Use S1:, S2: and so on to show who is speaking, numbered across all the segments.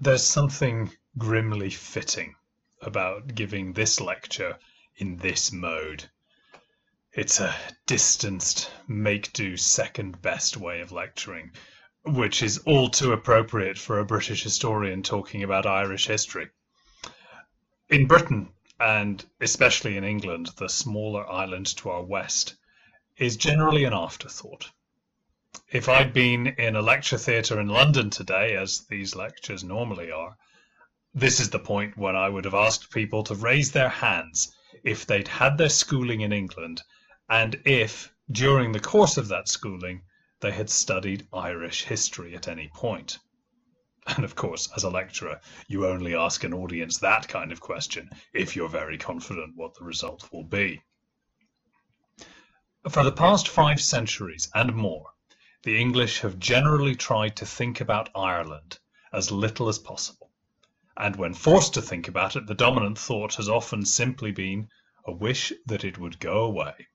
S1: There's something grimly fitting about giving this lecture in this mode. It's a distanced, make do second best way of lecturing, which is all too appropriate for a British historian talking about Irish history. In Britain, and especially in England, the smaller island to our west is generally an afterthought. If I'd been in a lecture theatre in London today, as these lectures normally are, this is the point when I would have asked people to raise their hands if they'd had their schooling in England and if, during the course of that schooling, they had studied Irish history at any point. And of course, as a lecturer, you only ask an audience that kind of question if you're very confident what the result will be. For the past five centuries and more, the English have generally tried to think about Ireland as little as possible. And when forced to think about it, the dominant thought has often simply been a wish that it would go away.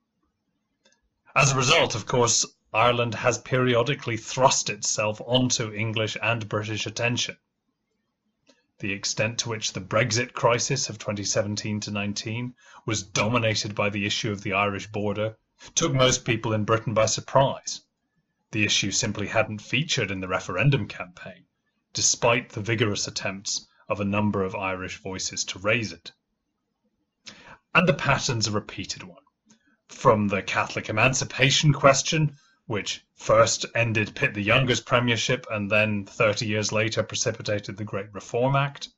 S1: As a result, of course, Ireland has periodically thrust itself onto English and British attention. The extent to which the Brexit crisis of 2017 to 19 was dominated by the issue of the Irish border took most people in Britain by surprise. The issue simply hadn't featured in the referendum campaign, despite the vigorous attempts of a number of Irish voices to raise it. And the pattern's a repeated one from the Catholic emancipation question, which first ended Pitt the Younger's premiership and then 30 years later precipitated the Great Reform Act,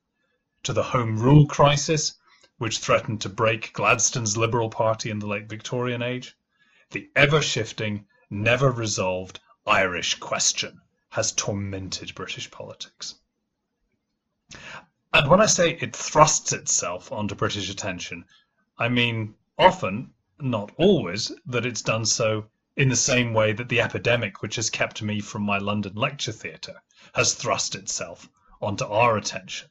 S1: to the Home Rule crisis, which threatened to break Gladstone's Liberal Party in the late Victorian age, the ever shifting, never resolved Irish question has tormented British politics. And when I say it thrusts itself onto British attention, I mean often not always, that it's done so in the same way that the epidemic which has kept me from my London lecture theatre has thrust itself onto our attention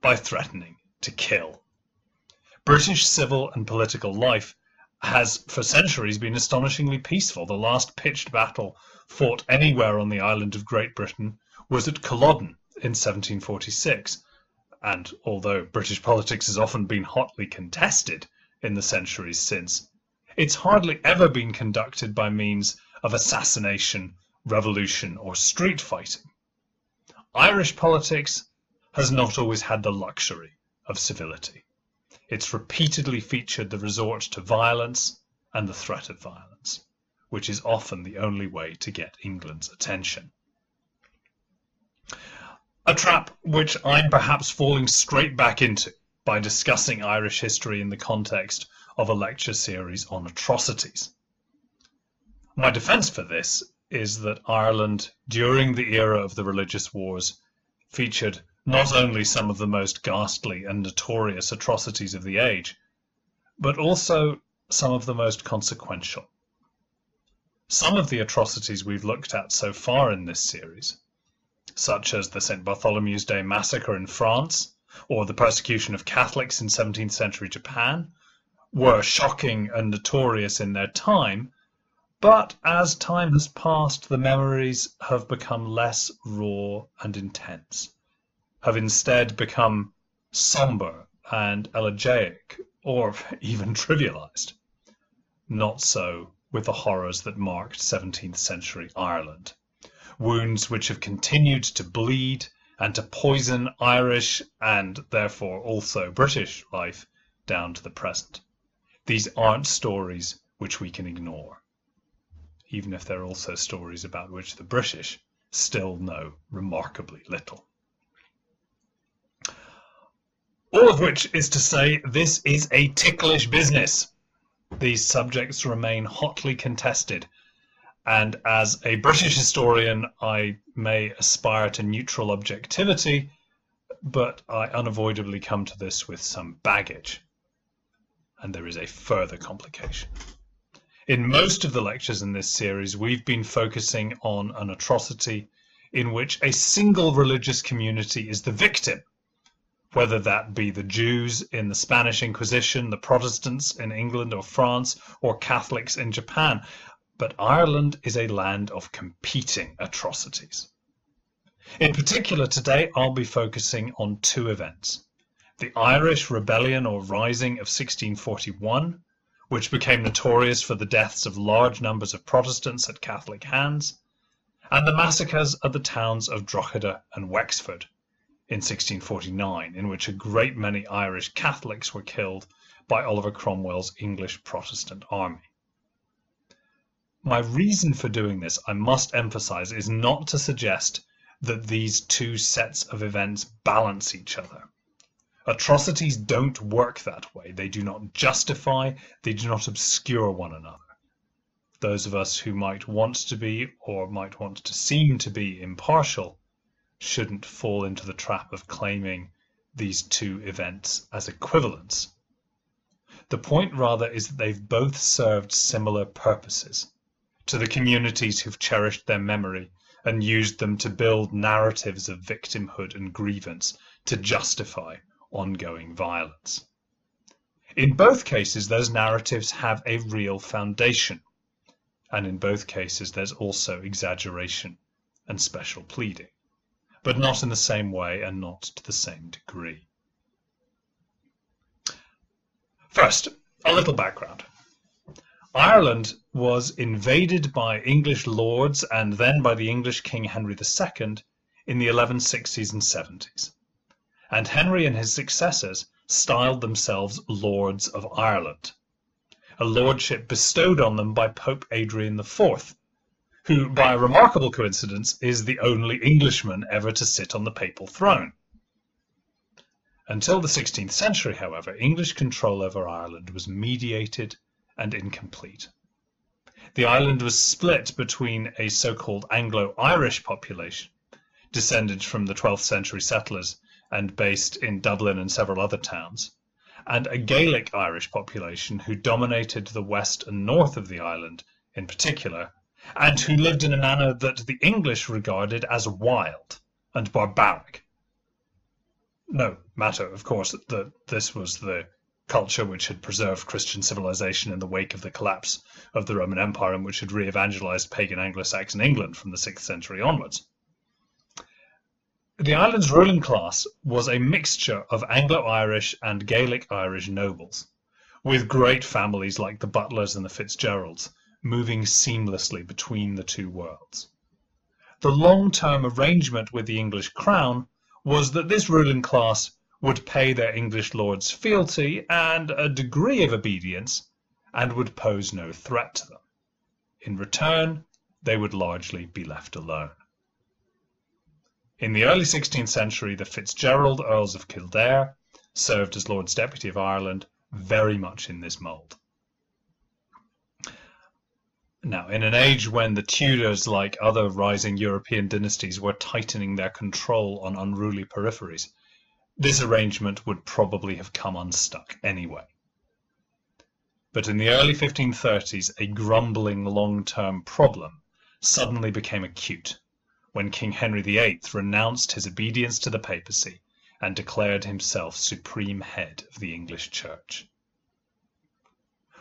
S1: by threatening to kill. British civil and political life has for centuries been astonishingly peaceful. The last pitched battle fought anywhere on the island of Great Britain was at Culloden in 1746. And although British politics has often been hotly contested, in the centuries since. It's hardly ever been conducted by means of assassination, revolution, or street fighting. Irish politics has not always had the luxury of civility. It's repeatedly featured the resort to violence and the threat of violence, which is often the only way to get England's attention. A trap which I'm perhaps falling straight back into by discussing Irish history in the context of a lecture series on atrocities. My defence for this is that Ireland, during the era of the religious wars, featured not only some of the most ghastly and notorious atrocities of the age, but also some of the most consequential. Some of the atrocities we've looked at so far in this series, such as the St. Bartholomew's Day massacre in France, or the persecution of Catholics in 17th century Japan, were shocking and notorious in their time, but as time has passed, the memories have become less raw and intense, have instead become somber and elegiac, or even trivialized. Not so with the horrors that marked 17th century Ireland. Wounds which have continued to bleed and to poison Irish and therefore also British life down to the present. These aren't stories which we can ignore, even if they're also stories about which the British still know remarkably little. All of which is to say, this is a ticklish business. These subjects remain hotly contested and as a British historian, I may aspire to neutral objectivity, but I unavoidably come to this with some baggage. And there is a further complication. In most of the lectures in this series, we've been focusing on an atrocity in which a single religious community is the victim, whether that be the Jews in the Spanish Inquisition, the Protestants in England or France, or Catholics in Japan. But Ireland is a land of competing atrocities. In particular, today I'll be focusing on two events. The Irish Rebellion or Rising of 1641, which became notorious for the deaths of large numbers of Protestants at Catholic hands, and the massacres at the towns of Drogheda and Wexford in 1649, in which a great many Irish Catholics were killed by Oliver Cromwell's English Protestant army. My reason for doing this, I must emphasize, is not to suggest that these two sets of events balance each other. Atrocities don't work that way. They do not justify, they do not obscure one another. Those of us who might want to be, or might want to seem to be, impartial shouldn't fall into the trap of claiming these two events as equivalents. The point rather is that they've both served similar purposes to the communities who've cherished their memory and used them to build narratives of victimhood and grievance to justify ongoing violence. In both cases, those narratives have a real foundation, and in both cases, there's also exaggeration and special pleading, but not in the same way and not to the same degree. First, a little background. Ireland was invaded by English lords and then by the English King Henry II in the 1160s and 70s. And Henry and his successors styled themselves Lords of Ireland, a lordship bestowed on them by Pope Adrian IV, who, by a remarkable coincidence, is the only Englishman ever to sit on the papal throne. Until the 16th century, however, English control over Ireland was mediated and incomplete. The island was split between a so-called Anglo-Irish population, descended from the 12th century settlers and based in Dublin and several other towns, and a Gaelic Irish population who dominated the west and north of the island in particular, and who lived in a manner that the English regarded as wild and barbaric. No matter, of course, that this was the culture which had preserved Christian civilization in the wake of the collapse of the Roman Empire and which had re evangelized pagan Anglo Saxon England from the 6th century onwards. The island's ruling class was a mixture of Anglo Irish and Gaelic Irish nobles, with great families like the Butlers and the Fitzgeralds moving seamlessly between the two worlds. The long term arrangement with the English crown was that this ruling class would pay their English lords fealty and a degree of obedience, and would pose no threat to them. In return, they would largely be left alone. In the early 16th century, the Fitzgerald Earls of Kildare served as Lords Deputy of Ireland, very much in this mould. Now, in an age when the Tudors, like other rising European dynasties, were tightening their control on unruly peripheries, this arrangement would probably have come unstuck anyway. But in the early 1530s, a grumbling long-term problem suddenly became acute when King Henry VIII renounced his obedience to the papacy and declared himself supreme head of the English Church.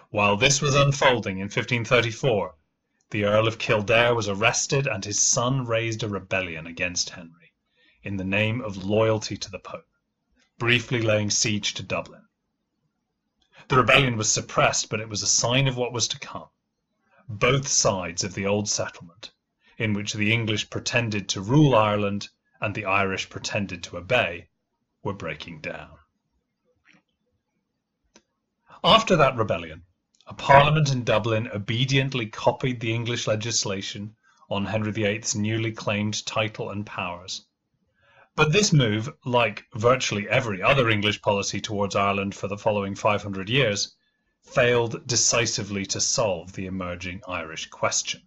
S1: While this was unfolding in 1534, the Earl of Kildare was arrested and his son raised a rebellion against Henry in the name of loyalty to the Pope briefly laying siege to Dublin. The rebellion was suppressed, but it was a sign of what was to come. Both sides of the old settlement, in which the English pretended to rule Ireland and the Irish pretended to obey, were breaking down. After that rebellion, a parliament in Dublin obediently copied the English legislation on Henry VIII's newly claimed title and powers but this move, like virtually every other English policy towards Ireland for the following 500 years, failed decisively to solve the emerging Irish question.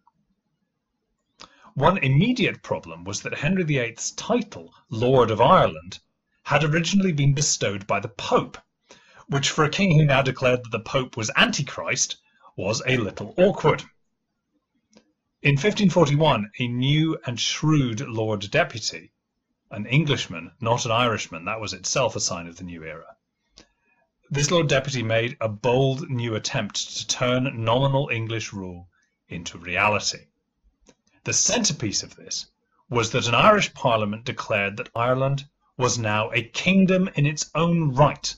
S1: One immediate problem was that Henry VIII's title, Lord of Ireland, had originally been bestowed by the Pope, which for a king who now declared that the Pope was Antichrist was a little awkward. In 1541, a new and shrewd Lord Deputy, an Englishman, not an Irishman. That was itself a sign of the new era. This Lord Deputy made a bold new attempt to turn nominal English rule into reality. The centerpiece of this was that an Irish Parliament declared that Ireland was now a kingdom in its own right,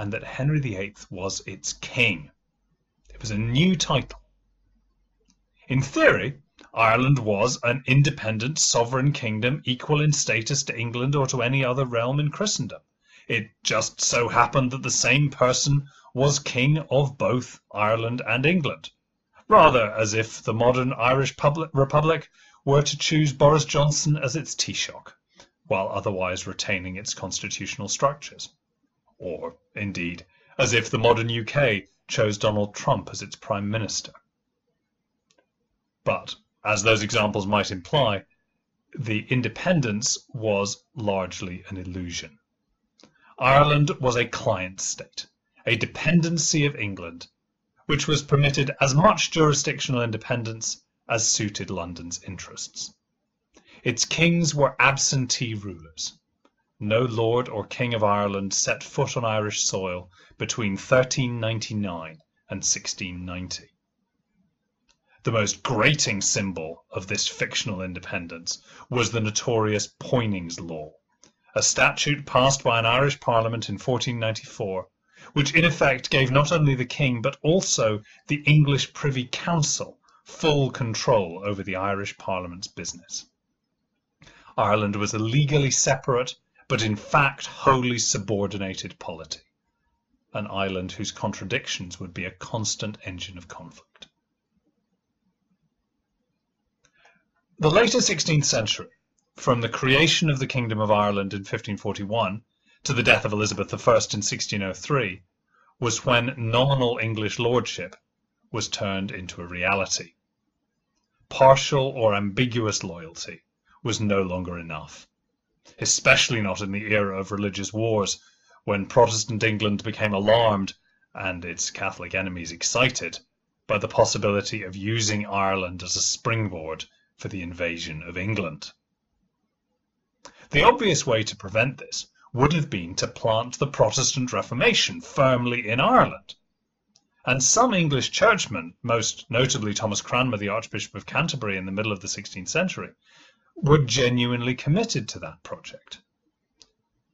S1: and that Henry VIII was its king. It was a new title. In theory, Ireland was an independent sovereign kingdom equal in status to England or to any other realm in Christendom. It just so happened that the same person was king of both Ireland and England, rather as if the modern Irish Republic were to choose Boris Johnson as its Taoiseach while otherwise retaining its constitutional structures. Or, indeed, as if the modern UK chose Donald Trump as its Prime Minister. But, as those examples might imply, the independence was largely an illusion. Ireland was a client state, a dependency of England, which was permitted as much jurisdictional independence as suited London's interests. Its kings were absentee rulers. No lord or king of Ireland set foot on Irish soil between 1399 and 1690. The most grating symbol of this fictional independence was the notorious Poynings Law, a statute passed by an Irish Parliament in 1494, which in effect gave not only the king but also the English Privy Council full control over the Irish Parliament's business. Ireland was a legally separate, but in fact wholly subordinated polity, an island whose contradictions would be a constant engine of conflict. The later 16th century, from the creation of the Kingdom of Ireland in 1541 to the death of Elizabeth I in 1603, was when nominal English lordship was turned into a reality. Partial or ambiguous loyalty was no longer enough, especially not in the era of religious wars, when Protestant England became alarmed, and its Catholic enemies excited, by the possibility of using Ireland as a springboard for the invasion of England. The obvious way to prevent this would have been to plant the Protestant Reformation firmly in Ireland. And some English churchmen, most notably Thomas Cranmer, the Archbishop of Canterbury in the middle of the 16th century, were genuinely committed to that project.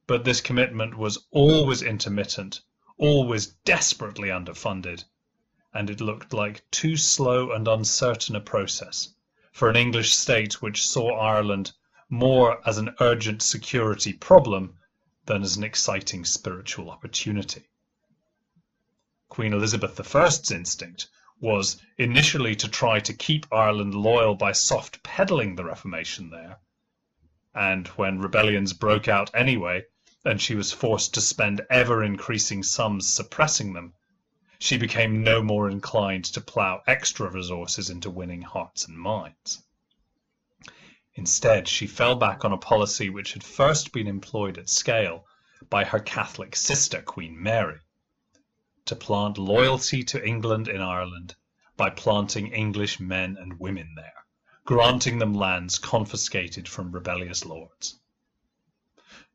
S1: But this commitment was always intermittent, always desperately underfunded, and it looked like too slow and uncertain a process for an English state which saw Ireland more as an urgent security problem than as an exciting spiritual opportunity. Queen Elizabeth I's instinct was initially to try to keep Ireland loyal by soft peddling the Reformation there. And when rebellions broke out anyway, and she was forced to spend ever increasing sums suppressing them, she became no more inclined to plough extra resources into winning hearts and minds. Instead, she fell back on a policy which had first been employed at scale by her Catholic sister, Queen Mary to plant loyalty to England in Ireland by planting English men and women there, granting them lands confiscated from rebellious lords.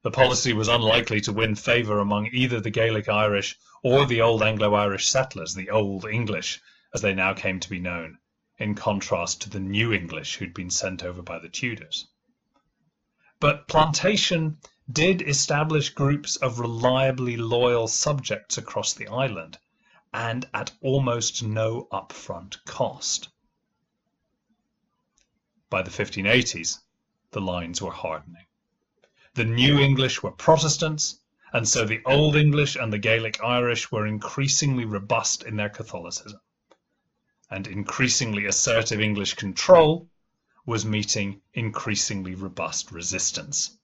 S1: The policy was unlikely to win favour among either the Gaelic Irish or the old Anglo-Irish settlers, the Old English, as they now came to be known, in contrast to the New English who'd been sent over by the Tudors. But plantation did establish groups of reliably loyal subjects across the island, and at almost no upfront cost. By the 1580s, the lines were hardening. The New English were Protestants, and so the Old English and the Gaelic Irish were increasingly robust in their Catholicism. And increasingly assertive English control was meeting increasingly robust resistance.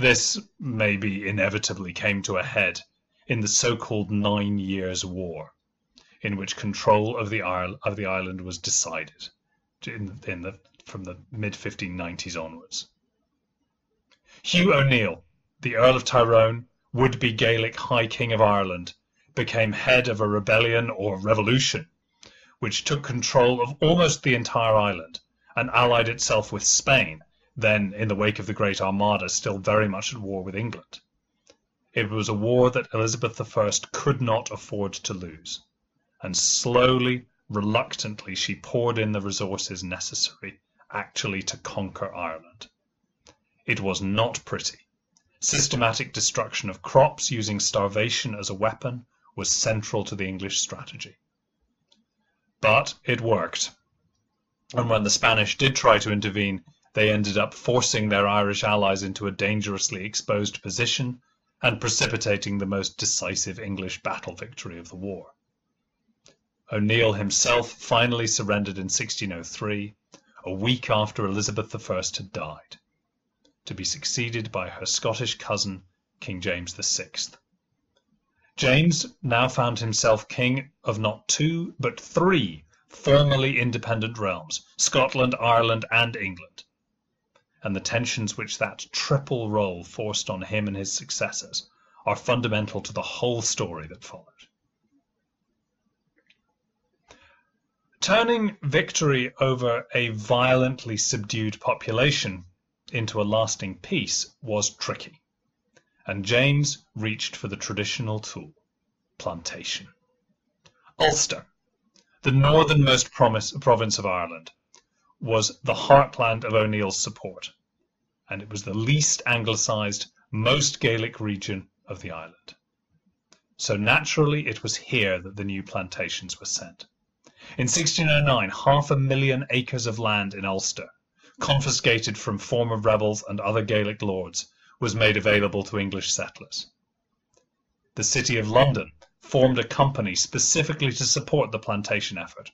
S1: This maybe inevitably came to a head in the so-called Nine Years' War, in which control of the, Isle, of the island was decided in, in the, from the mid-1590s onwards. Hugh O'Neill, the Earl of Tyrone, would-be Gaelic High King of Ireland, became head of a rebellion or revolution, which took control of almost the entire island and allied itself with Spain then in the wake of the Great Armada, still very much at war with England. It was a war that Elizabeth I could not afford to lose, and slowly, reluctantly, she poured in the resources necessary actually to conquer Ireland. It was not pretty. Systematic destruction of crops using starvation as a weapon was central to the English strategy. But it worked. And when the Spanish did try to intervene, they ended up forcing their Irish allies into a dangerously exposed position and precipitating the most decisive English battle victory of the war. O'Neill himself finally surrendered in 1603, a week after Elizabeth I had died, to be succeeded by her Scottish cousin, King James VI. James now found himself king of not two, but three formerly independent realms Scotland, Ireland, and England. And the tensions which that triple role forced on him and his successors are fundamental to the whole story that followed. Turning victory over a violently subdued population into a lasting peace was tricky and James reached for the traditional tool, plantation. Ulster, the northernmost province of Ireland, was the heartland of O'Neill's support, and it was the least anglicised, most Gaelic region of the island. So naturally it was here that the new plantations were sent. In 1609, half a million acres of land in Ulster, confiscated from former rebels and other Gaelic lords, was made available to English settlers. The City of London formed a company specifically to support the plantation effort,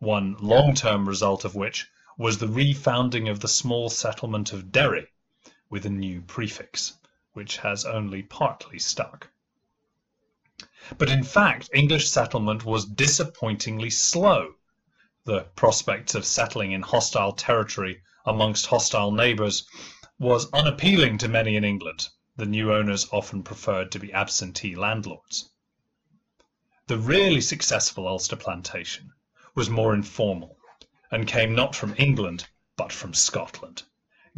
S1: one long-term result of which was the refounding of the small settlement of Derry with a new prefix, which has only partly stuck. But in fact, English settlement was disappointingly slow. The prospects of settling in hostile territory amongst hostile neighbours was unappealing to many in England. The new owners often preferred to be absentee landlords. The really successful Ulster plantation was more informal and came not from England but from Scotland.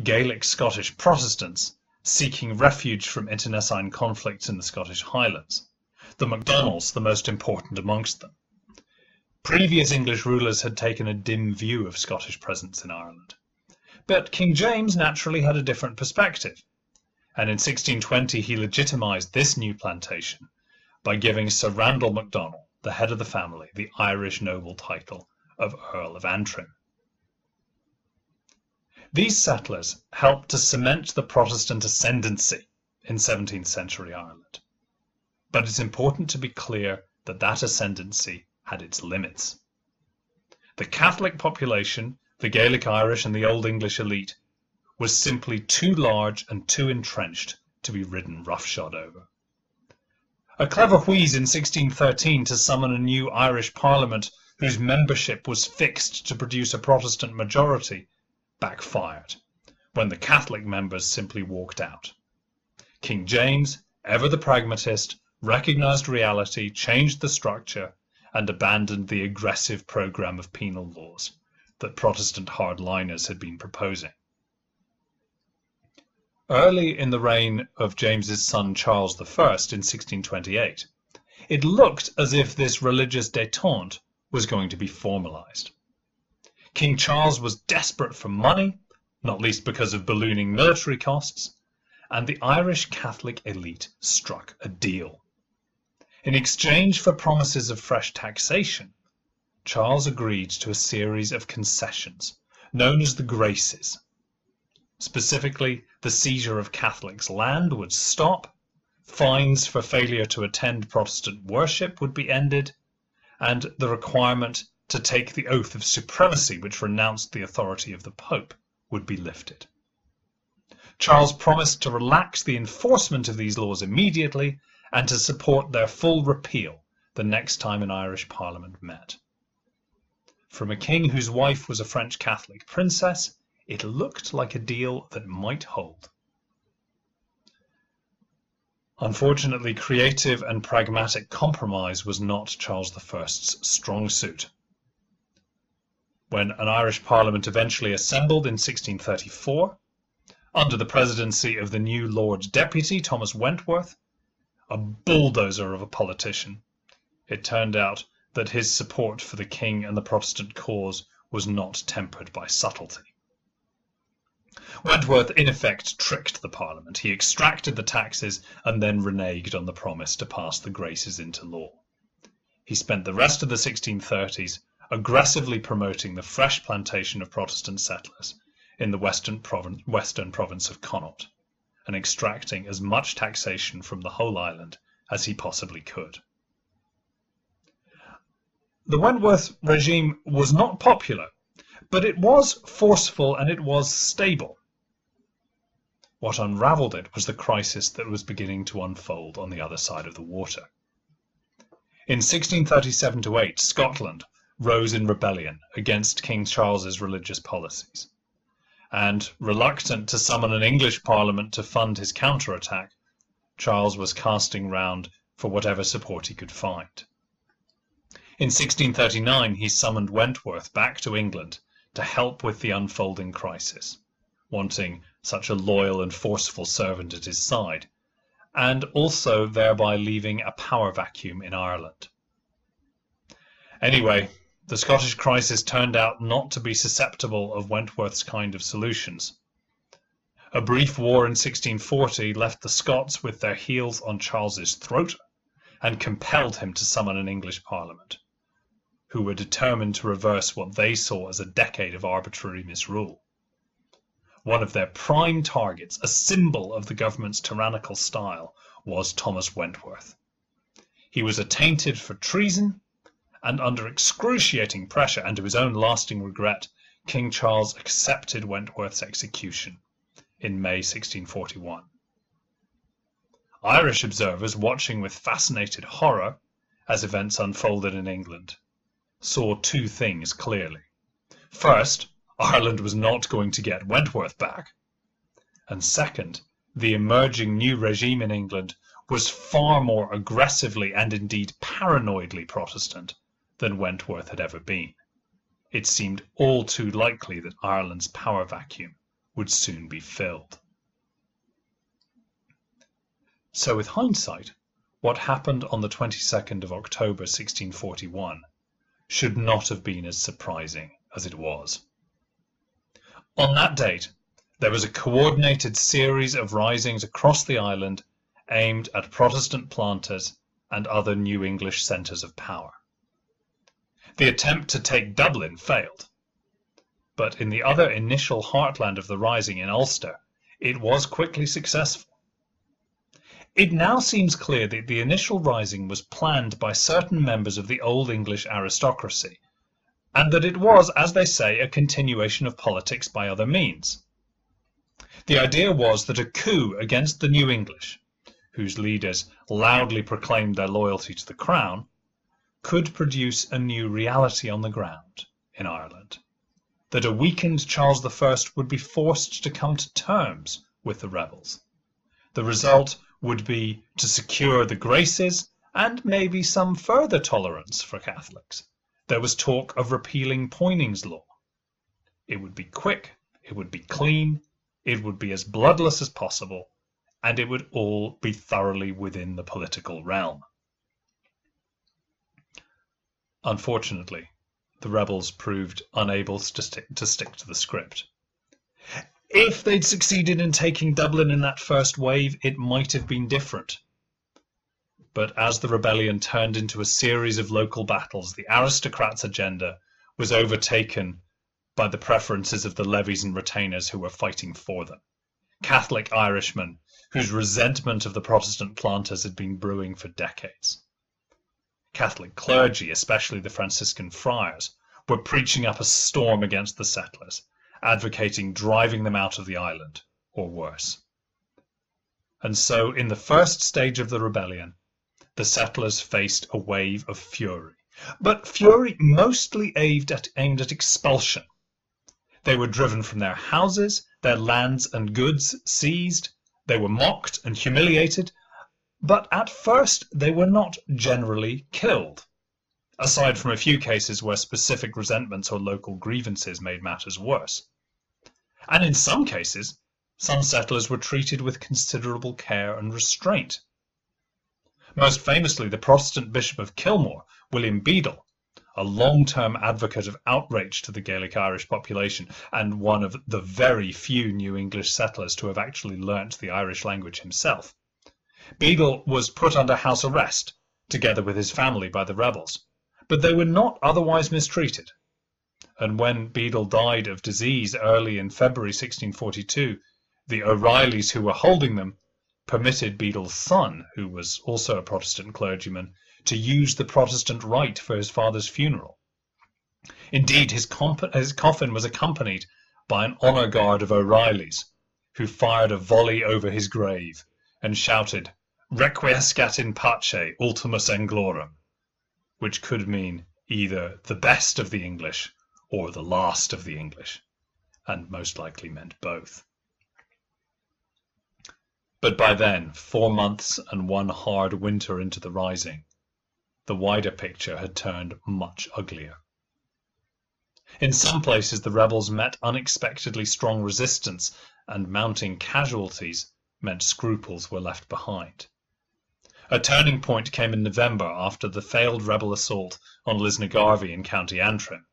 S1: Gaelic Scottish Protestants seeking refuge from internecine conflicts in the Scottish Highlands, the MacDonalds the most important amongst them. Previous English rulers had taken a dim view of Scottish presence in Ireland. But King James naturally had a different perspective, and in 1620 he legitimised this new plantation by giving Sir Randall MacDonald, the head of the family, the Irish noble title of Earl of Antrim. These settlers helped to cement the Protestant ascendancy in 17th century Ireland. But it's important to be clear that that ascendancy had its limits. The Catholic population the Gaelic Irish and the Old English elite, was simply too large and too entrenched to be ridden roughshod over. A clever wheeze in 1613 to summon a new Irish Parliament whose membership was fixed to produce a Protestant majority backfired when the Catholic members simply walked out. King James, ever the pragmatist, recognized reality, changed the structure, and abandoned the aggressive program of penal laws that Protestant hardliners had been proposing. Early in the reign of James's son Charles I in 1628, it looked as if this religious détente was going to be formalized. King Charles was desperate for money, not least because of ballooning military costs, and the Irish Catholic elite struck a deal. In exchange for promises of fresh taxation, Charles agreed to a series of concessions, known as the Graces. Specifically, the seizure of Catholics' land would stop, fines for failure to attend Protestant worship would be ended, and the requirement to take the oath of supremacy, which renounced the authority of the Pope, would be lifted. Charles promised to relax the enforcement of these laws immediately and to support their full repeal the next time an Irish Parliament met. From a king whose wife was a French Catholic princess, it looked like a deal that might hold. Unfortunately, creative and pragmatic compromise was not Charles I's strong suit. When an Irish Parliament eventually assembled in 1634, under the presidency of the new Lord Deputy, Thomas Wentworth, a bulldozer of a politician, it turned out that his support for the king and the Protestant cause was not tempered by subtlety. Wentworth in effect tricked the Parliament. He extracted the taxes and then reneged on the promise to pass the Graces into law. He spent the rest of the 1630s aggressively promoting the fresh plantation of Protestant settlers in the western province, western province of Connaught and extracting as much taxation from the whole island as he possibly could. The Wentworth regime was not popular, but it was forceful and it was stable. What unravelled it was the crisis that was beginning to unfold on the other side of the water. In 1637 8, Scotland rose in rebellion against King Charles's religious policies. And reluctant to summon an English parliament to fund his counterattack, Charles was casting round for whatever support he could find. In 1639 he summoned Wentworth back to England to help with the unfolding crisis, wanting such a loyal and forceful servant at his side, and also thereby leaving a power vacuum in Ireland. Anyway, the Scottish crisis turned out not to be susceptible of Wentworth's kind of solutions. A brief war in 1640 left the Scots with their heels on Charles's throat and compelled him to summon an English parliament, who were determined to reverse what they saw as a decade of arbitrary misrule one of their prime targets, a symbol of the government's tyrannical style, was Thomas Wentworth. He was attainted for treason, and under excruciating pressure and to his own lasting regret, King Charles accepted Wentworth's execution in May 1641. Irish observers watching with fascinated horror as events unfolded in England saw two things clearly. First, Ireland was not going to get Wentworth back. And second, the emerging new regime in England was far more aggressively and indeed paranoidly Protestant than Wentworth had ever been. It seemed all too likely that Ireland's power vacuum would soon be filled. So, with hindsight, what happened on the 22nd of October 1641 should not have been as surprising as it was. On that date, there was a coordinated series of risings across the island aimed at Protestant planters and other New English centres of power. The attempt to take Dublin failed, but in the other initial heartland of the rising in Ulster, it was quickly successful. It now seems clear that the initial rising was planned by certain members of the Old English aristocracy and that it was, as they say, a continuation of politics by other means. The idea was that a coup against the New English, whose leaders loudly proclaimed their loyalty to the crown, could produce a new reality on the ground in Ireland. That a weakened Charles I would be forced to come to terms with the rebels. The result would be to secure the graces and maybe some further tolerance for Catholics there was talk of repealing Poyning's law. It would be quick, it would be clean, it would be as bloodless as possible, and it would all be thoroughly within the political realm. Unfortunately, the rebels proved unable to stick, to stick to the script. If they'd succeeded in taking Dublin in that first wave, it might have been different. But as the rebellion turned into a series of local battles, the aristocrats' agenda was overtaken by the preferences of the levies and retainers who were fighting for them. Catholic Irishmen whose resentment of the Protestant planters had been brewing for decades. Catholic clergy, especially the Franciscan friars, were preaching up a storm against the settlers, advocating driving them out of the island, or worse. And so, in the first stage of the rebellion, the settlers faced a wave of fury. But fury mostly aimed at, aimed at expulsion. They were driven from their houses, their lands and goods seized, they were mocked and humiliated, but at first they were not generally killed, aside from a few cases where specific resentments or local grievances made matters worse. And in some cases, some settlers were treated with considerable care and restraint. Most famously, the Protestant Bishop of Kilmore, William Bedell, a long-term advocate of outrage to the Gaelic Irish population and one of the very few New English settlers to have actually learnt the Irish language himself. Bedell was put under house arrest, together with his family, by the rebels, but they were not otherwise mistreated. And when Bedell died of disease early in February 1642, the O'Reillys who were holding them permitted Bedell's son, who was also a Protestant clergyman, to use the Protestant rite for his father's funeral. Indeed, his, his coffin was accompanied by an honour guard of O'Reillys, who fired a volley over his grave and shouted, Requiescat in pace ultimus Anglorum, which could mean either the best of the English or the last of the English, and most likely meant both. But by then, four months and one hard winter into the Rising, the wider picture had turned much uglier. In some places the rebels met unexpectedly strong resistance, and mounting casualties meant scruples were left behind. A turning point came in November after the failed rebel assault on Lisnagarvey in County Antrim,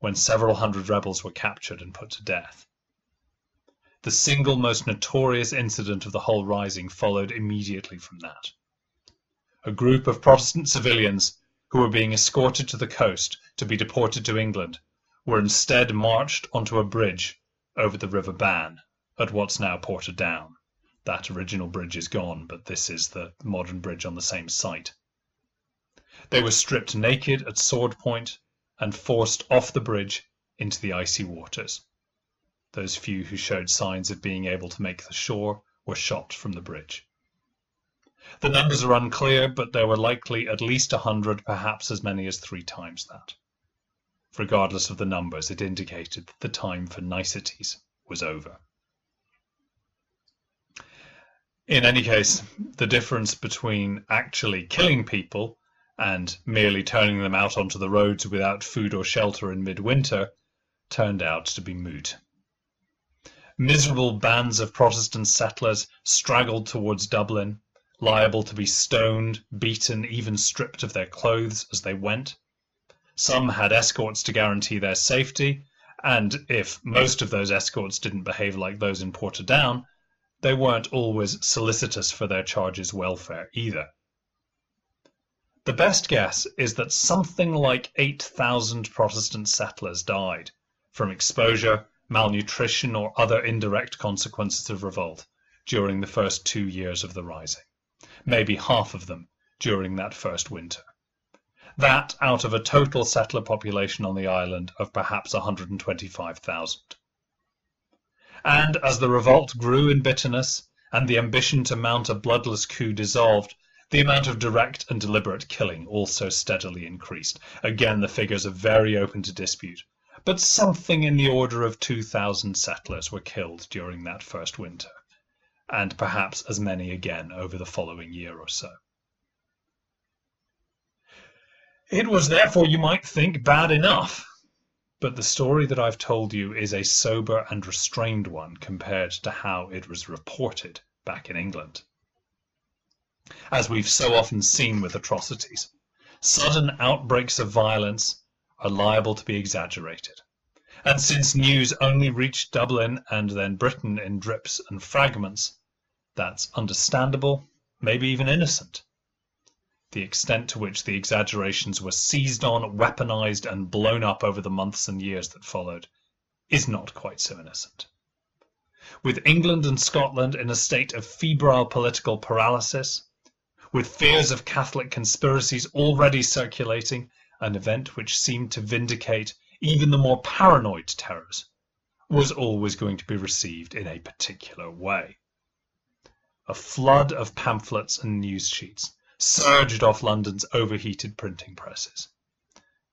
S1: when several hundred rebels were captured and put to death. The single most notorious incident of the whole rising followed immediately from that. A group of Protestant civilians who were being escorted to the coast to be deported to England were instead marched onto a bridge over the River Bann at what's now Portadown. That original bridge is gone, but this is the modern bridge on the same site. They were stripped naked at sword point and forced off the bridge into the icy waters. Those few who showed signs of being able to make the shore were shot from the bridge. The numbers are unclear, but there were likely at least a hundred, perhaps as many as three times that. Regardless of the numbers, it indicated that the time for niceties was over. In any case, the difference between actually killing people and merely turning them out onto the roads without food or shelter in midwinter turned out to be moot. Miserable bands of Protestant settlers straggled towards Dublin, liable to be stoned, beaten, even stripped of their clothes as they went. Some had escorts to guarantee their safety, and if most of those escorts didn't behave like those in Portadown, they weren't always solicitous for their charges' welfare either. The best guess is that something like 8,000 Protestant settlers died from exposure, malnutrition, or other indirect consequences of revolt during the first two years of the Rising, maybe half of them during that first winter. That out of a total settler population on the island of perhaps 125,000. And as the revolt grew in bitterness, and the ambition to mount a bloodless coup dissolved, the amount of direct and deliberate killing also steadily increased. Again, the figures are very open to dispute, but something in the order of 2,000 settlers were killed during that first winter, and perhaps as many again over the following year or so. It was therefore, you might think, bad enough but the story that I've told you is a sober and restrained one compared to how it was reported back in England. As we've so often seen with atrocities, sudden outbreaks of violence are liable to be exaggerated. And since news only reached Dublin and then Britain in drips and fragments, that's understandable, maybe even innocent the extent to which the exaggerations were seized on, weaponized, and blown up over the months and years that followed is not quite so innocent. With England and Scotland in a state of febrile political paralysis, with fears of Catholic conspiracies already circulating, an event which seemed to vindicate even the more paranoid terrors was always going to be received in a particular way. A flood of pamphlets and news sheets surged off London's overheated printing presses.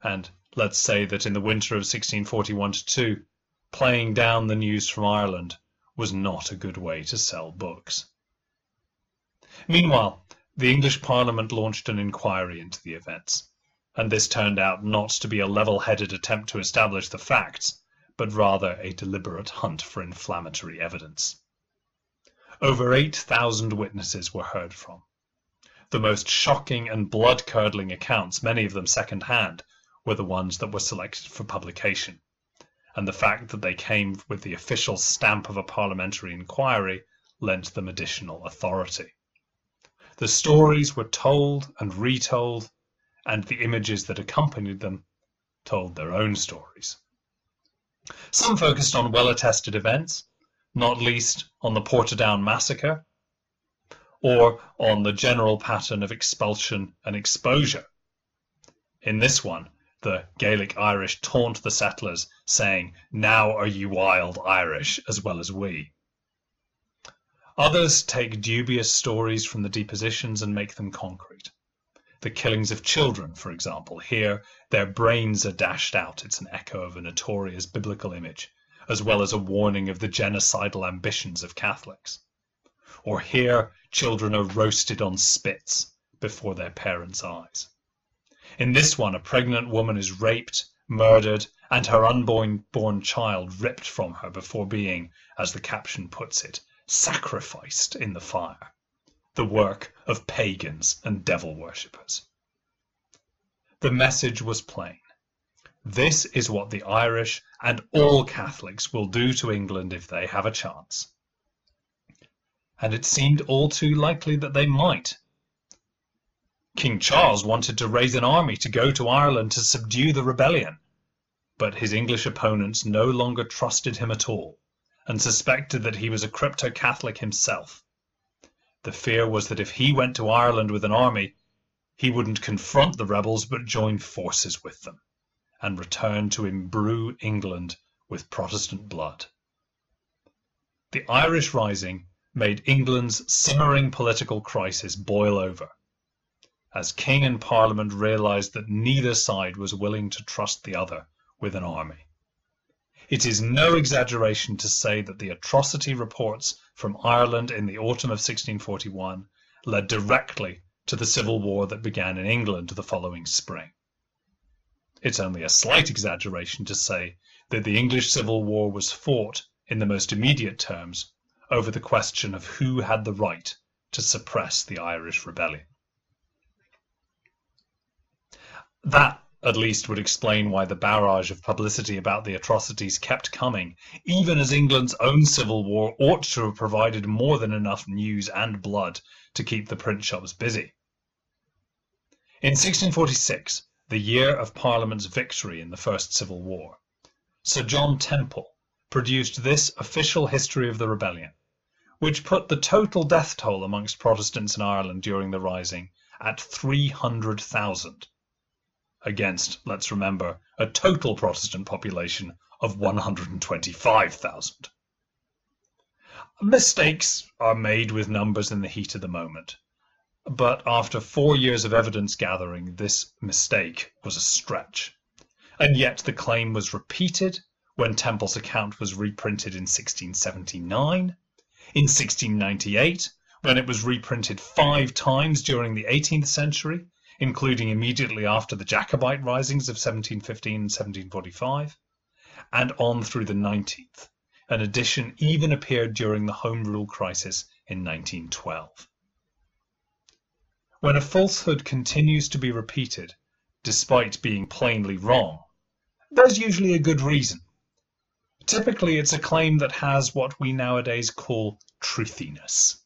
S1: And let's say that in the winter of 1641 2, playing down the news from Ireland was not a good way to sell books. Meanwhile, the English Parliament launched an inquiry into the events, and this turned out not to be a level-headed attempt to establish the facts, but rather a deliberate hunt for inflammatory evidence. Over 8,000 witnesses were heard from the most shocking and blood-curdling accounts, many of them second-hand, were the ones that were selected for publication, and the fact that they came with the official stamp of a parliamentary inquiry lent them additional authority. The stories were told and retold, and the images that accompanied them told their own stories. Some focused on well attested events, not least on the Portadown massacre, or on the general pattern of expulsion and exposure. In this one, the Gaelic Irish taunt the settlers, saying, Now are you wild Irish as well as we. Others take dubious stories from the depositions and make them concrete. The killings of children, for example. Here, their brains are dashed out. It's an echo of a notorious biblical image, as well as a warning of the genocidal ambitions of Catholics. Or here, children are roasted on spits before their parents' eyes. In this one, a pregnant woman is raped, murdered, and her unborn born child ripped from her before being, as the caption puts it, sacrificed in the fire, the work of pagans and devil worshippers. The message was plain. This is what the Irish and all Catholics will do to England if they have a chance. And it seemed all too likely that they might. King Charles wanted to raise an army to go to Ireland to subdue the rebellion, but his English opponents no longer trusted him at all and suspected that he was a crypto Catholic himself. The fear was that if he went to Ireland with an army, he wouldn't confront the rebels but join forces with them and return to imbrue England with Protestant blood. The Irish Rising made England's simmering political crisis boil over, as King and Parliament realised that neither side was willing to trust the other with an army. It is no exaggeration to say that the atrocity reports from Ireland in the autumn of 1641 led directly to the civil war that began in England the following spring. It's only a slight exaggeration to say that the English Civil War was fought in the most immediate terms over the question of who had the right to suppress the Irish rebellion. That at least would explain why the barrage of publicity about the atrocities kept coming, even as England's own civil war ought to have provided more than enough news and blood to keep the print shops busy. In 1646, the year of Parliament's victory in the First Civil War, Sir John Temple produced this official history of the rebellion, which put the total death toll amongst Protestants in Ireland during the Rising at 300,000 against, let's remember, a total Protestant population of 125,000. Mistakes are made with numbers in the heat of the moment, but after four years of evidence gathering, this mistake was a stretch. And yet the claim was repeated when Temple's account was reprinted in 1679, in 1698, when it was reprinted five times during the 18th century, including immediately after the Jacobite risings of 1715 and 1745, and on through the 19th. An edition even appeared during the Home Rule crisis in 1912. When a falsehood continues to be repeated, despite being plainly wrong, there's usually a good reason. Typically, it's a claim that has what we nowadays call truthiness.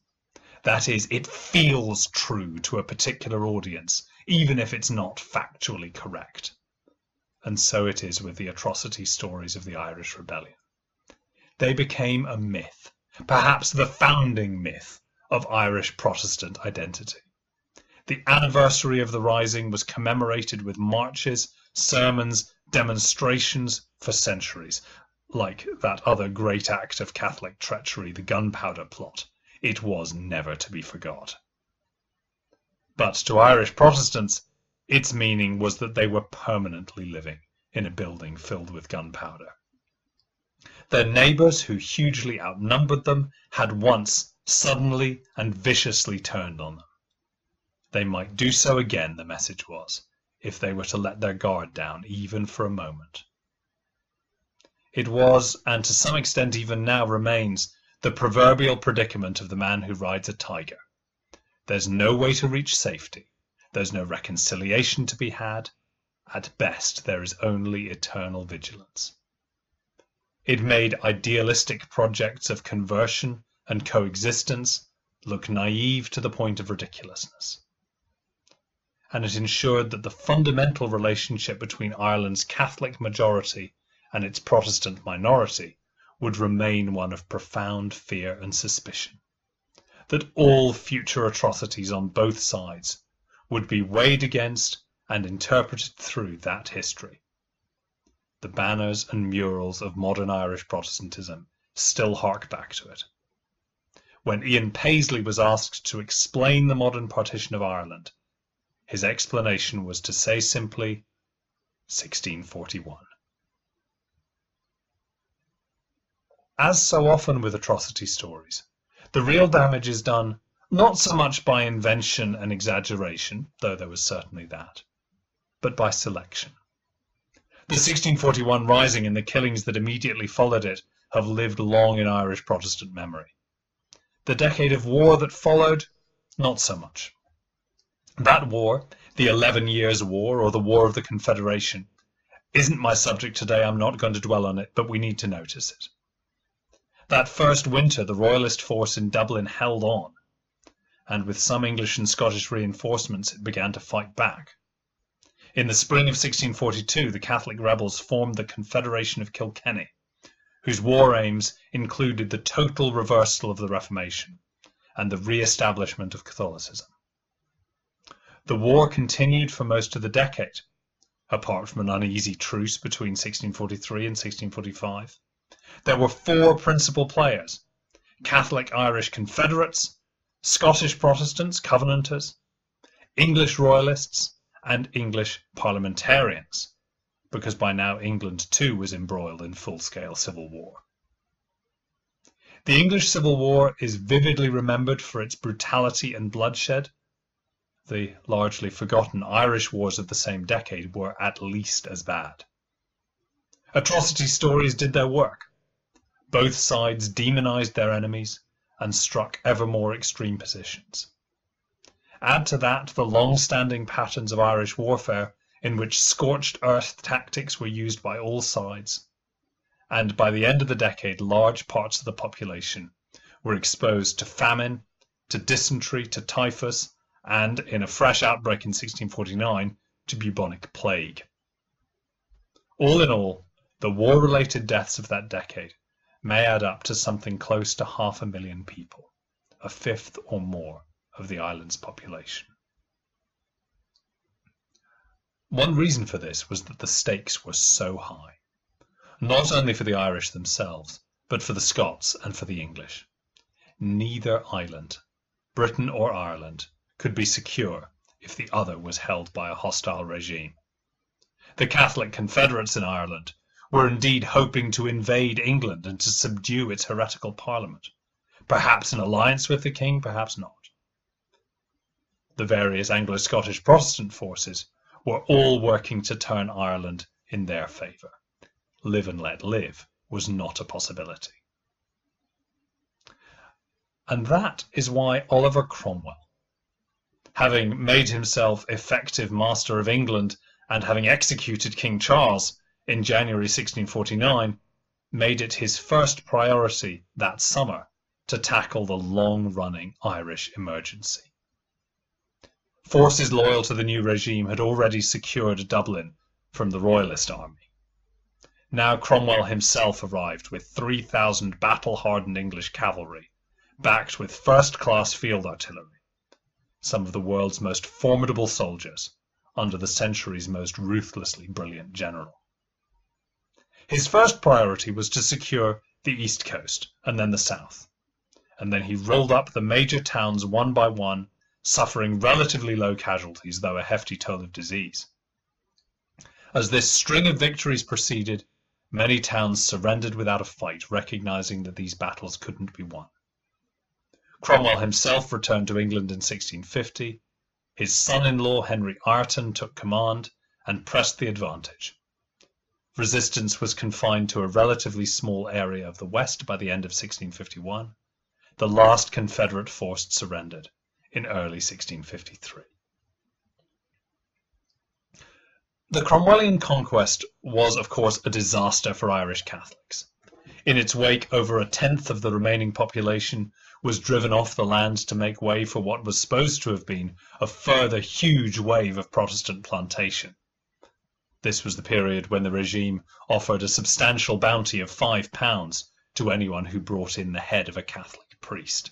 S1: That is, it feels true to a particular audience even if it's not factually correct. And so it is with the atrocity stories of the Irish Rebellion. They became a myth, perhaps the founding myth of Irish Protestant identity. The anniversary of the Rising was commemorated with marches, sermons, demonstrations for centuries, like that other great act of Catholic treachery, the Gunpowder Plot. It was never to be forgot. But to Irish Protestants, its meaning was that they were permanently living in a building filled with gunpowder. Their neighbours, who hugely outnumbered them, had once suddenly and viciously turned on them. They might do so again, the message was, if they were to let their guard down even for a moment. It was, and to some extent even now remains, the proverbial predicament of the man who rides a tiger. There's no way to reach safety. There's no reconciliation to be had. at best there is only eternal vigilance. It made idealistic projects of conversion and coexistence look naive to the point of ridiculousness. And it ensured that the fundamental relationship between Ireland's Catholic majority and its Protestant minority would remain one of profound fear and suspicion. That all future atrocities on both sides would be weighed against and interpreted through that history. The banners and murals of modern Irish Protestantism still hark back to it. When Ian Paisley was asked to explain the modern partition of Ireland, his explanation was to say simply 1641. As so often with atrocity stories, the real damage is done not so much by invention and exaggeration, though there was certainly that, but by selection. The 1641 Rising and the killings that immediately followed it have lived long in Irish Protestant memory. The decade of war that followed, not so much. That war, the Eleven Years' War or the War of the Confederation, isn't my subject today. I'm not going to dwell on it, but we need to notice it. That first winter, the Royalist force in Dublin held on, and with some English and Scottish reinforcements, it began to fight back. In the spring of 1642, the Catholic rebels formed the Confederation of Kilkenny, whose war aims included the total reversal of the Reformation and the re-establishment of Catholicism. The war continued for most of the decade, apart from an uneasy truce between 1643 and 1645. There were four principal players Catholic Irish Confederates, Scottish Protestants, Covenanters, English Royalists, and English parliamentarians, because by now England too was embroiled in full-scale civil war. The English Civil War is vividly remembered for its brutality and bloodshed. The largely forgotten Irish wars of the same decade were at least as bad. Atrocity stories did their work. Both sides demonized their enemies and struck ever more extreme positions. Add to that the long-standing patterns of Irish warfare in which scorched earth tactics were used by all sides, and by the end of the decade large parts of the population were exposed to famine, to dysentery, to typhus, and, in a fresh outbreak in 1649, to bubonic plague. All in all, the war-related deaths of that decade may add up to something close to half a million people, a fifth or more of the island's population. One reason for this was that the stakes were so high, not only for the Irish themselves, but for the Scots and for the English. Neither island, Britain or Ireland, could be secure if the other was held by a hostile regime. The Catholic Confederates in Ireland were indeed hoping to invade England and to subdue its heretical parliament, perhaps in alliance with the king, perhaps not the various Anglo-Scottish Protestant forces were all working to turn Ireland in their favour. Live and let live was not a possibility. And that is why Oliver Cromwell, having made himself effective master of England and having executed King Charles in January 1649, made it his first priority that summer to tackle the long-running Irish emergency. Forces loyal to the new regime had already secured Dublin from the Royalist army. Now Cromwell himself arrived with 3,000 battle-hardened English cavalry, backed with first-class field artillery, some of the world's most formidable soldiers under the century's most ruthlessly brilliant general. His first priority was to secure the east coast and then the south, and then he rolled up the major towns one by one suffering relatively low casualties, though a hefty toll of disease. As this string of victories proceeded, many towns surrendered without a fight, recognizing that these battles couldn't be won. Cromwell himself returned to England in 1650. His son-in-law Henry Ireton took command and pressed the advantage. Resistance was confined to a relatively small area of the west by the end of 1651. The last Confederate force surrendered in early 1653. The Cromwellian conquest was, of course, a disaster for Irish Catholics. In its wake, over a tenth of the remaining population was driven off the land to make way for what was supposed to have been a further huge wave of Protestant plantation. This was the period when the regime offered a substantial bounty of five pounds to anyone who brought in the head of a Catholic priest.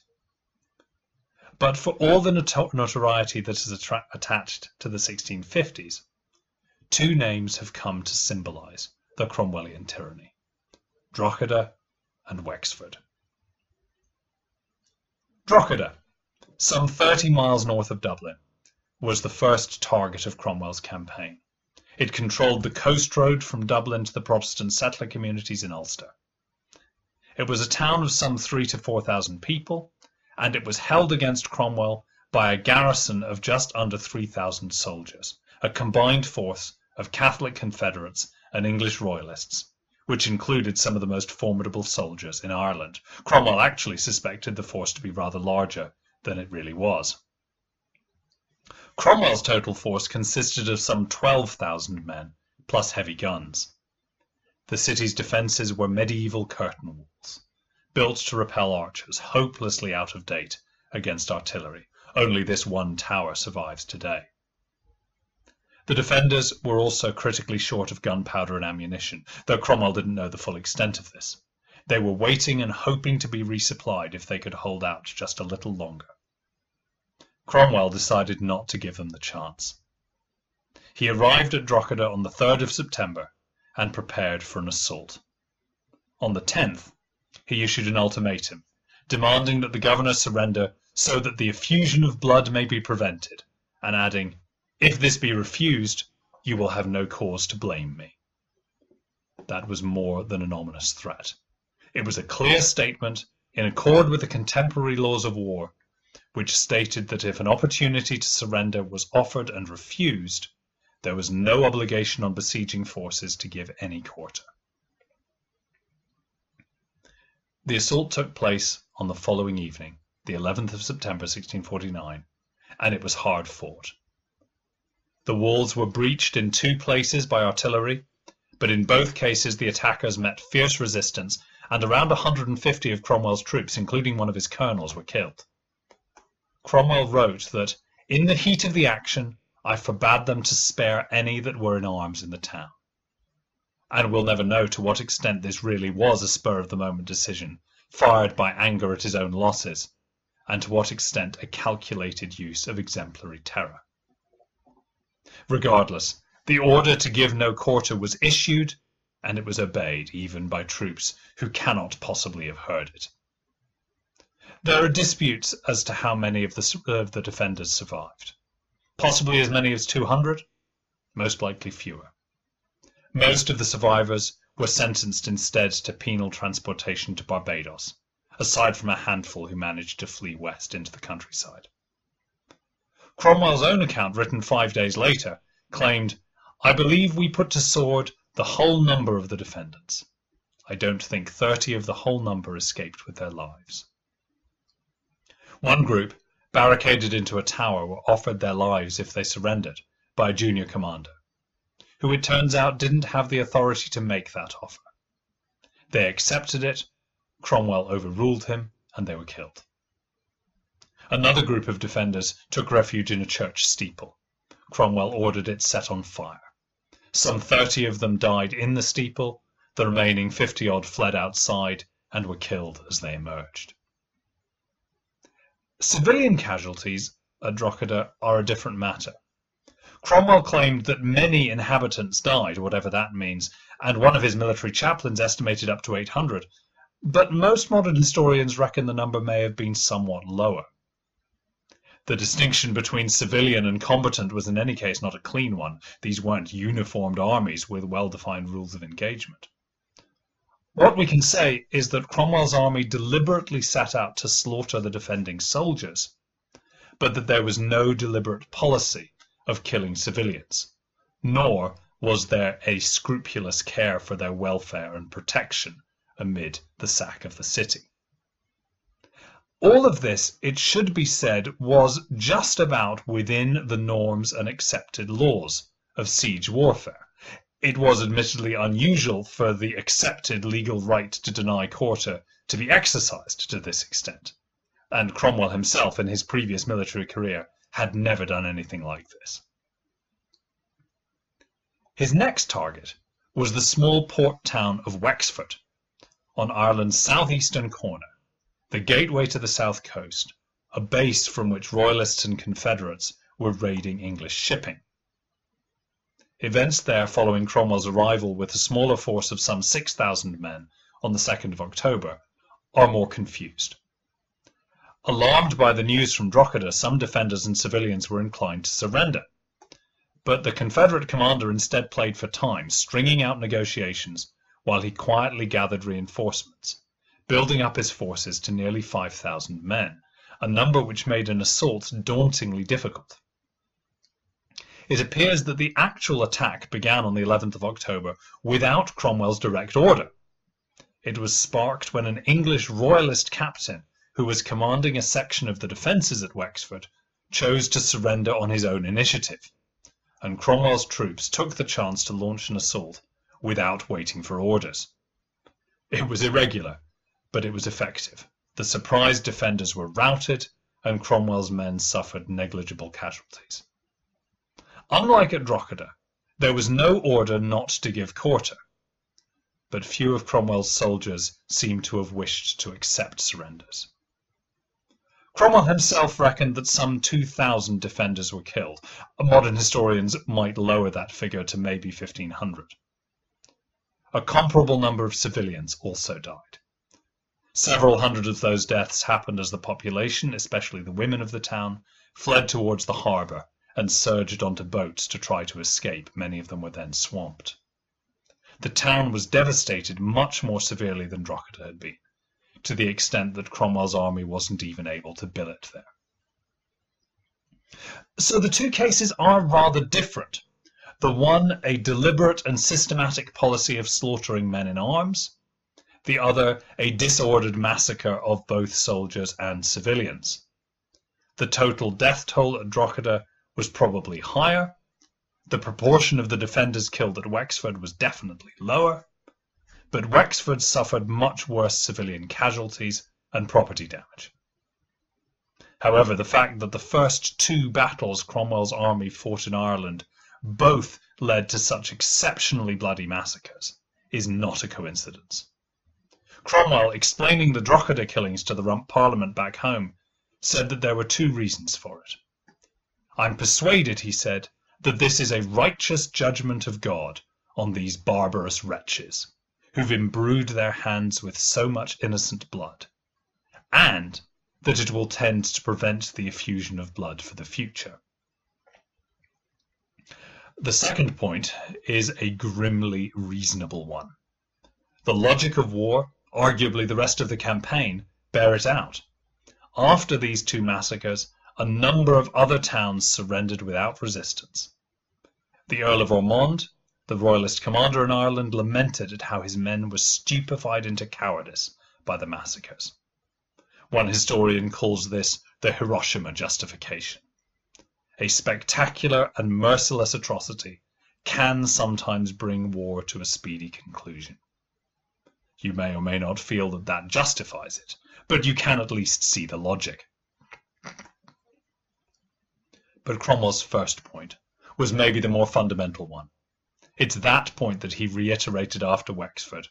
S1: But for all the notoriety that is attached to the 1650s, two names have come to symbolise the Cromwellian tyranny Drogheda and Wexford. Drogheda, some 30 miles north of Dublin, was the first target of Cromwell's campaign. It controlled the coast road from Dublin to the Protestant settler communities in Ulster. It was a town of some three to four thousand people and it was held against Cromwell by a garrison of just under 3,000 soldiers, a combined force of Catholic Confederates and English Royalists, which included some of the most formidable soldiers in Ireland. Cromwell actually suspected the force to be rather larger than it really was. Cromwell's total force consisted of some 12,000 men, plus heavy guns. The city's defences were medieval curtain walls built to repel archers, hopelessly out of date against artillery. Only this one tower survives today. The defenders were also critically short of gunpowder and ammunition, though Cromwell didn't know the full extent of this. They were waiting and hoping to be resupplied if they could hold out just a little longer. Cromwell decided not to give them the chance. He arrived at Drogheda on the 3rd of September and prepared for an assault. On the 10th, he issued an ultimatum, demanding that the governor surrender so that the effusion of blood may be prevented, and adding, If this be refused, you will have no cause to blame me. That was more than an ominous threat. It was a clear statement in accord with the contemporary laws of war, which stated that if an opportunity to surrender was offered and refused, there was no obligation on besieging forces to give any quarter. The assault took place on the following evening, the 11th of September 1649, and it was hard fought. The walls were breached in two places by artillery, but in both cases the attackers met fierce resistance, and around 150 of Cromwell's troops, including one of his colonels, were killed. Cromwell wrote that, in the heat of the action, I forbade them to spare any that were in arms in the town and we'll never know to what extent this really was a spur of the moment decision, fired by anger at his own losses, and to what extent a calculated use of exemplary terror. Regardless, the order to give no quarter was issued, and it was obeyed even by troops who cannot possibly have heard it. There are disputes as to how many of the, of the defenders survived. Possibly as many as 200, most likely fewer. Most of the survivors were sentenced instead to penal transportation to Barbados, aside from a handful who managed to flee west into the countryside. Cromwell's own account, written five days later, claimed, I believe we put to sword the whole number of the defendants. I don't think thirty of the whole number escaped with their lives. One group, barricaded into a tower, were offered their lives if they surrendered by a junior commander who it turns out didn't have the authority to make that offer. They accepted it, Cromwell overruled him, and they were killed. Another group of defenders took refuge in a church steeple. Cromwell ordered it set on fire. Some thirty of them died in the steeple, the remaining fifty odd fled outside and were killed as they emerged. Civilian casualties at Drogheda are a different matter. Cromwell claimed that many inhabitants died, whatever that means, and one of his military chaplains estimated up to 800, but most modern historians reckon the number may have been somewhat lower. The distinction between civilian and combatant was in any case not a clean one. These weren't uniformed armies with well-defined rules of engagement. What we can say is that Cromwell's army deliberately set out to slaughter the defending soldiers, but that there was no deliberate policy of killing civilians, nor was there a scrupulous care for their welfare and protection amid the sack of the city. All of this, it should be said, was just about within the norms and accepted laws of siege warfare. It was admittedly unusual for the accepted legal right to deny quarter to be exercised to this extent, and Cromwell himself in his previous military career had never done anything like this. His next target was the small port town of Wexford, on Ireland's southeastern corner, the gateway to the south coast, a base from which Royalists and Confederates were raiding English shipping. Events there following Cromwell's arrival with a smaller force of some 6,000 men on the 2nd of October are more confused. Alarmed by the news from Drogheda, some defenders and civilians were inclined to surrender. But the Confederate commander instead played for time, stringing out negotiations while he quietly gathered reinforcements, building up his forces to nearly 5,000 men, a number which made an assault dauntingly difficult. It appears that the actual attack began on the 11th of October without Cromwell's direct order. It was sparked when an English royalist captain who was commanding a section of the defences at Wexford chose to surrender on his own initiative and Cromwell's troops took the chance to launch an assault without waiting for orders. It was irregular, but it was effective. The surprised defenders were routed, and Cromwell's men suffered negligible casualties. Unlike at Drogheda, there was no order not to give quarter, but few of Cromwell's soldiers seem to have wished to accept surrenders. Cromwell himself reckoned that some 2,000 defenders were killed. Modern historians might lower that figure to maybe 1,500. A comparable number of civilians also died. Several hundred of those deaths happened as the population, especially the women of the town, fled towards the harbour and surged onto boats to try to escape. Many of them were then swamped. The town was devastated much more severely than Drogheda had been to the extent that Cromwell's army wasn't even able to billet there. So the two cases are rather different. The one, a deliberate and systematic policy of slaughtering men in arms. The other, a disordered massacre of both soldiers and civilians. The total death toll at Drogheda was probably higher. The proportion of the defenders killed at Wexford was definitely lower but Wexford suffered much worse civilian casualties and property damage. However, the fact that the first two battles Cromwell's army fought in Ireland both led to such exceptionally bloody massacres is not a coincidence. Cromwell, explaining the Drogheda killings to the Rump Parliament back home, said that there were two reasons for it. I'm persuaded, he said, that this is a righteous judgment of God on these barbarous wretches who've imbrued their hands with so much innocent blood, and that it will tend to prevent the effusion of blood for the future. The second point is a grimly reasonable one. The logic of war, arguably the rest of the campaign, bear it out. After these two massacres, a number of other towns surrendered without resistance. The Earl of Ormond the royalist commander in Ireland lamented at how his men were stupefied into cowardice by the massacres. One historian calls this the Hiroshima justification. A spectacular and merciless atrocity can sometimes bring war to a speedy conclusion. You may or may not feel that that justifies it, but you can at least see the logic. But Cromwell's first point was maybe the more fundamental one. It's that point that he reiterated after Wexford,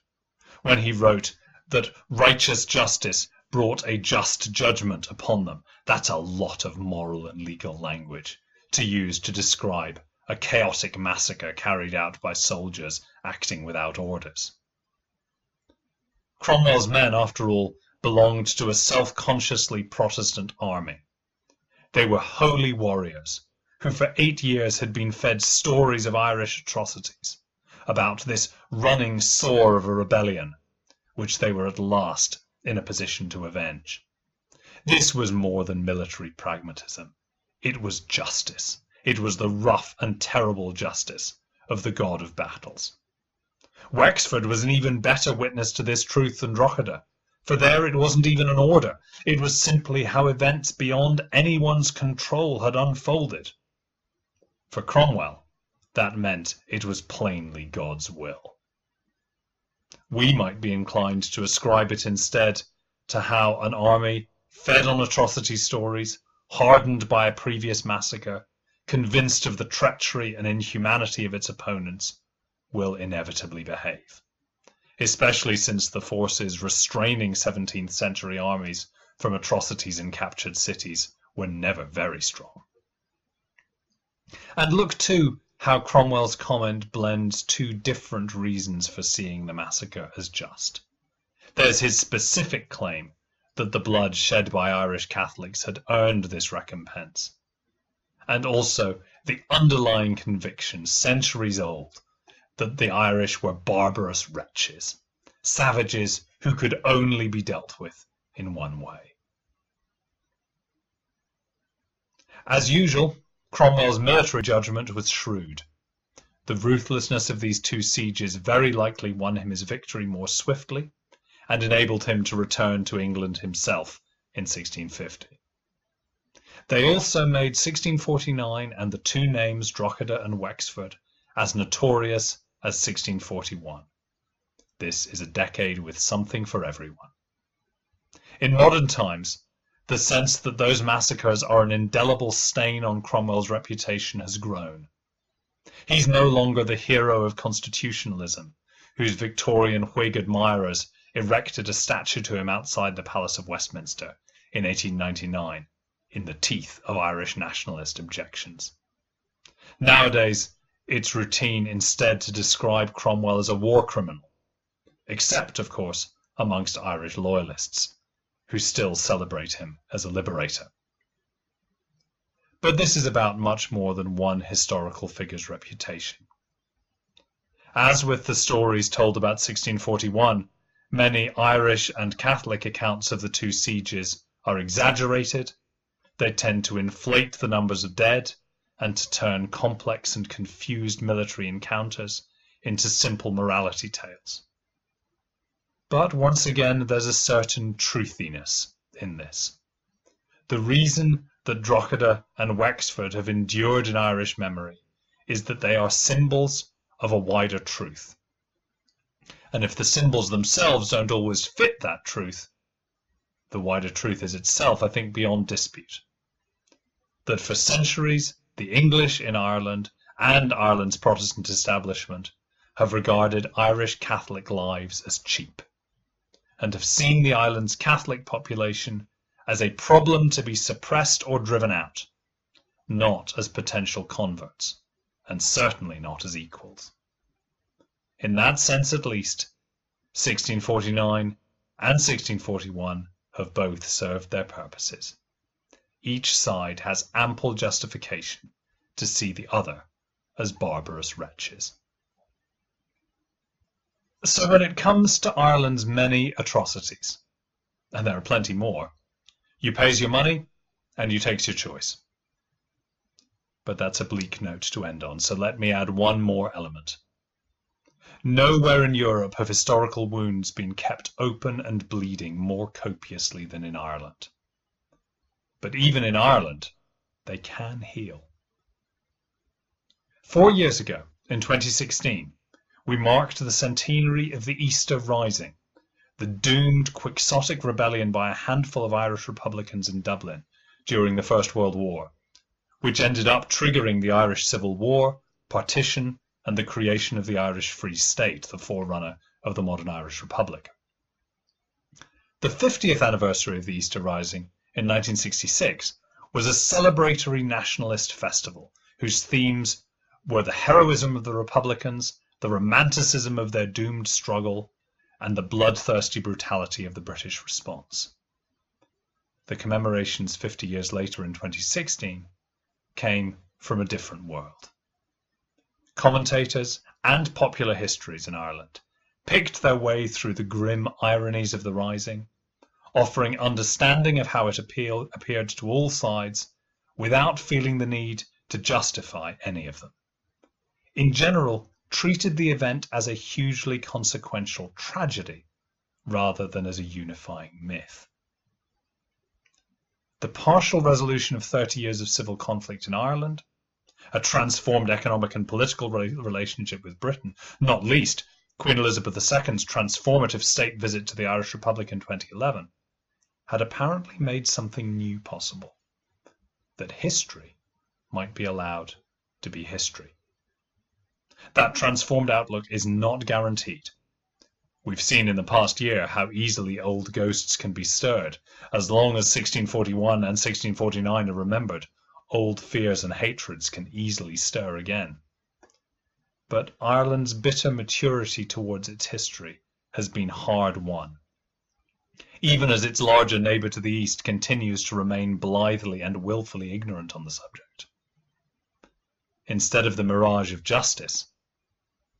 S1: when he wrote that righteous justice brought a just judgment upon them. That's a lot of moral and legal language to use to describe a chaotic massacre carried out by soldiers acting without orders. Cromwell's men, after all, belonged to a self-consciously Protestant army. They were holy warriors who for eight years had been fed stories of Irish atrocities, about this running sore of a rebellion, which they were at last in a position to avenge. This was more than military pragmatism. It was justice. It was the rough and terrible justice of the god of battles. Wexford was an even better witness to this truth than Drogheda, for there it wasn't even an order. It was simply how events beyond anyone's control had unfolded. For Cromwell, that meant it was plainly God's will. We might be inclined to ascribe it instead to how an army, fed on atrocity stories, hardened by a previous massacre, convinced of the treachery and inhumanity of its opponents, will inevitably behave, especially since the forces restraining 17th century armies from atrocities in captured cities were never very strong. And look too how Cromwell's comment blends two different reasons for seeing the massacre as just. There's his specific claim that the blood shed by Irish Catholics had earned this recompense, and also the underlying conviction, centuries old, that the Irish were barbarous wretches, savages who could only be dealt with in one way. As usual, Cromwell's military judgment was shrewd. The ruthlessness of these two sieges very likely won him his victory more swiftly and enabled him to return to England himself in 1650. They also made 1649 and the two names Drogheda and Wexford as notorious as 1641. This is a decade with something for everyone. In modern times, the sense that those massacres are an indelible stain on Cromwell's reputation has grown. He's no longer the hero of constitutionalism, whose Victorian Whig admirers erected a statue to him outside the Palace of Westminster in 1899 in the teeth of Irish nationalist objections. Nowadays, it's routine instead to describe Cromwell as a war criminal, except, of course, amongst Irish loyalists who still celebrate him as a liberator. But this is about much more than one historical figure's reputation. As with the stories told about 1641, many Irish and Catholic accounts of the two sieges are exaggerated, they tend to inflate the numbers of dead, and to turn complex and confused military encounters into simple morality tales. But once again, there's a certain truthiness in this. The reason that Drogheda and Wexford have endured in Irish memory is that they are symbols of a wider truth. And if the symbols themselves don't always fit that truth, the wider truth is itself, I think, beyond dispute. That for centuries, the English in Ireland and Ireland's Protestant establishment have regarded Irish Catholic lives as cheap and have seen the island's Catholic population as a problem to be suppressed or driven out, not as potential converts, and certainly not as equals. In that sense at least, 1649 and 1641 have both served their purposes. Each side has ample justification to see the other as barbarous wretches. So when it comes to Ireland's many atrocities, and there are plenty more, you pays your money and you takes your choice. But that's a bleak note to end on, so let me add one more element. Nowhere in Europe have historical wounds been kept open and bleeding more copiously than in Ireland. But even in Ireland, they can heal. Four years ago, in 2016, we marked the centenary of the Easter Rising, the doomed quixotic rebellion by a handful of Irish Republicans in Dublin during the First World War, which ended up triggering the Irish Civil War, partition, and the creation of the Irish Free State, the forerunner of the modern Irish Republic. The 50th anniversary of the Easter Rising in 1966 was a celebratory nationalist festival whose themes were the heroism of the Republicans the romanticism of their doomed struggle, and the bloodthirsty brutality of the British response. The commemorations 50 years later in 2016 came from a different world. Commentators and popular histories in Ireland picked their way through the grim ironies of the Rising, offering understanding of how it appeal, appeared to all sides without feeling the need to justify any of them. In general, treated the event as a hugely consequential tragedy rather than as a unifying myth. The partial resolution of 30 years of civil conflict in Ireland, a transformed economic and political relationship with Britain, not least Queen Elizabeth II's transformative state visit to the Irish Republic in 2011, had apparently made something new possible that history might be allowed to be history. That transformed outlook is not guaranteed. We've seen in the past year how easily old ghosts can be stirred. As long as 1641 and 1649 are remembered, old fears and hatreds can easily stir again. But Ireland's bitter maturity towards its history has been hard won. Even as its larger neighbour to the east continues to remain blithely and wilfully ignorant on the subject. Instead of the mirage of justice,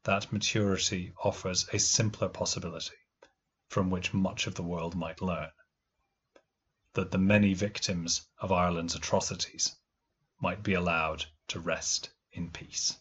S1: that maturity offers a simpler possibility from which much of the world might learn that the many victims of Ireland's atrocities might be allowed to rest in peace.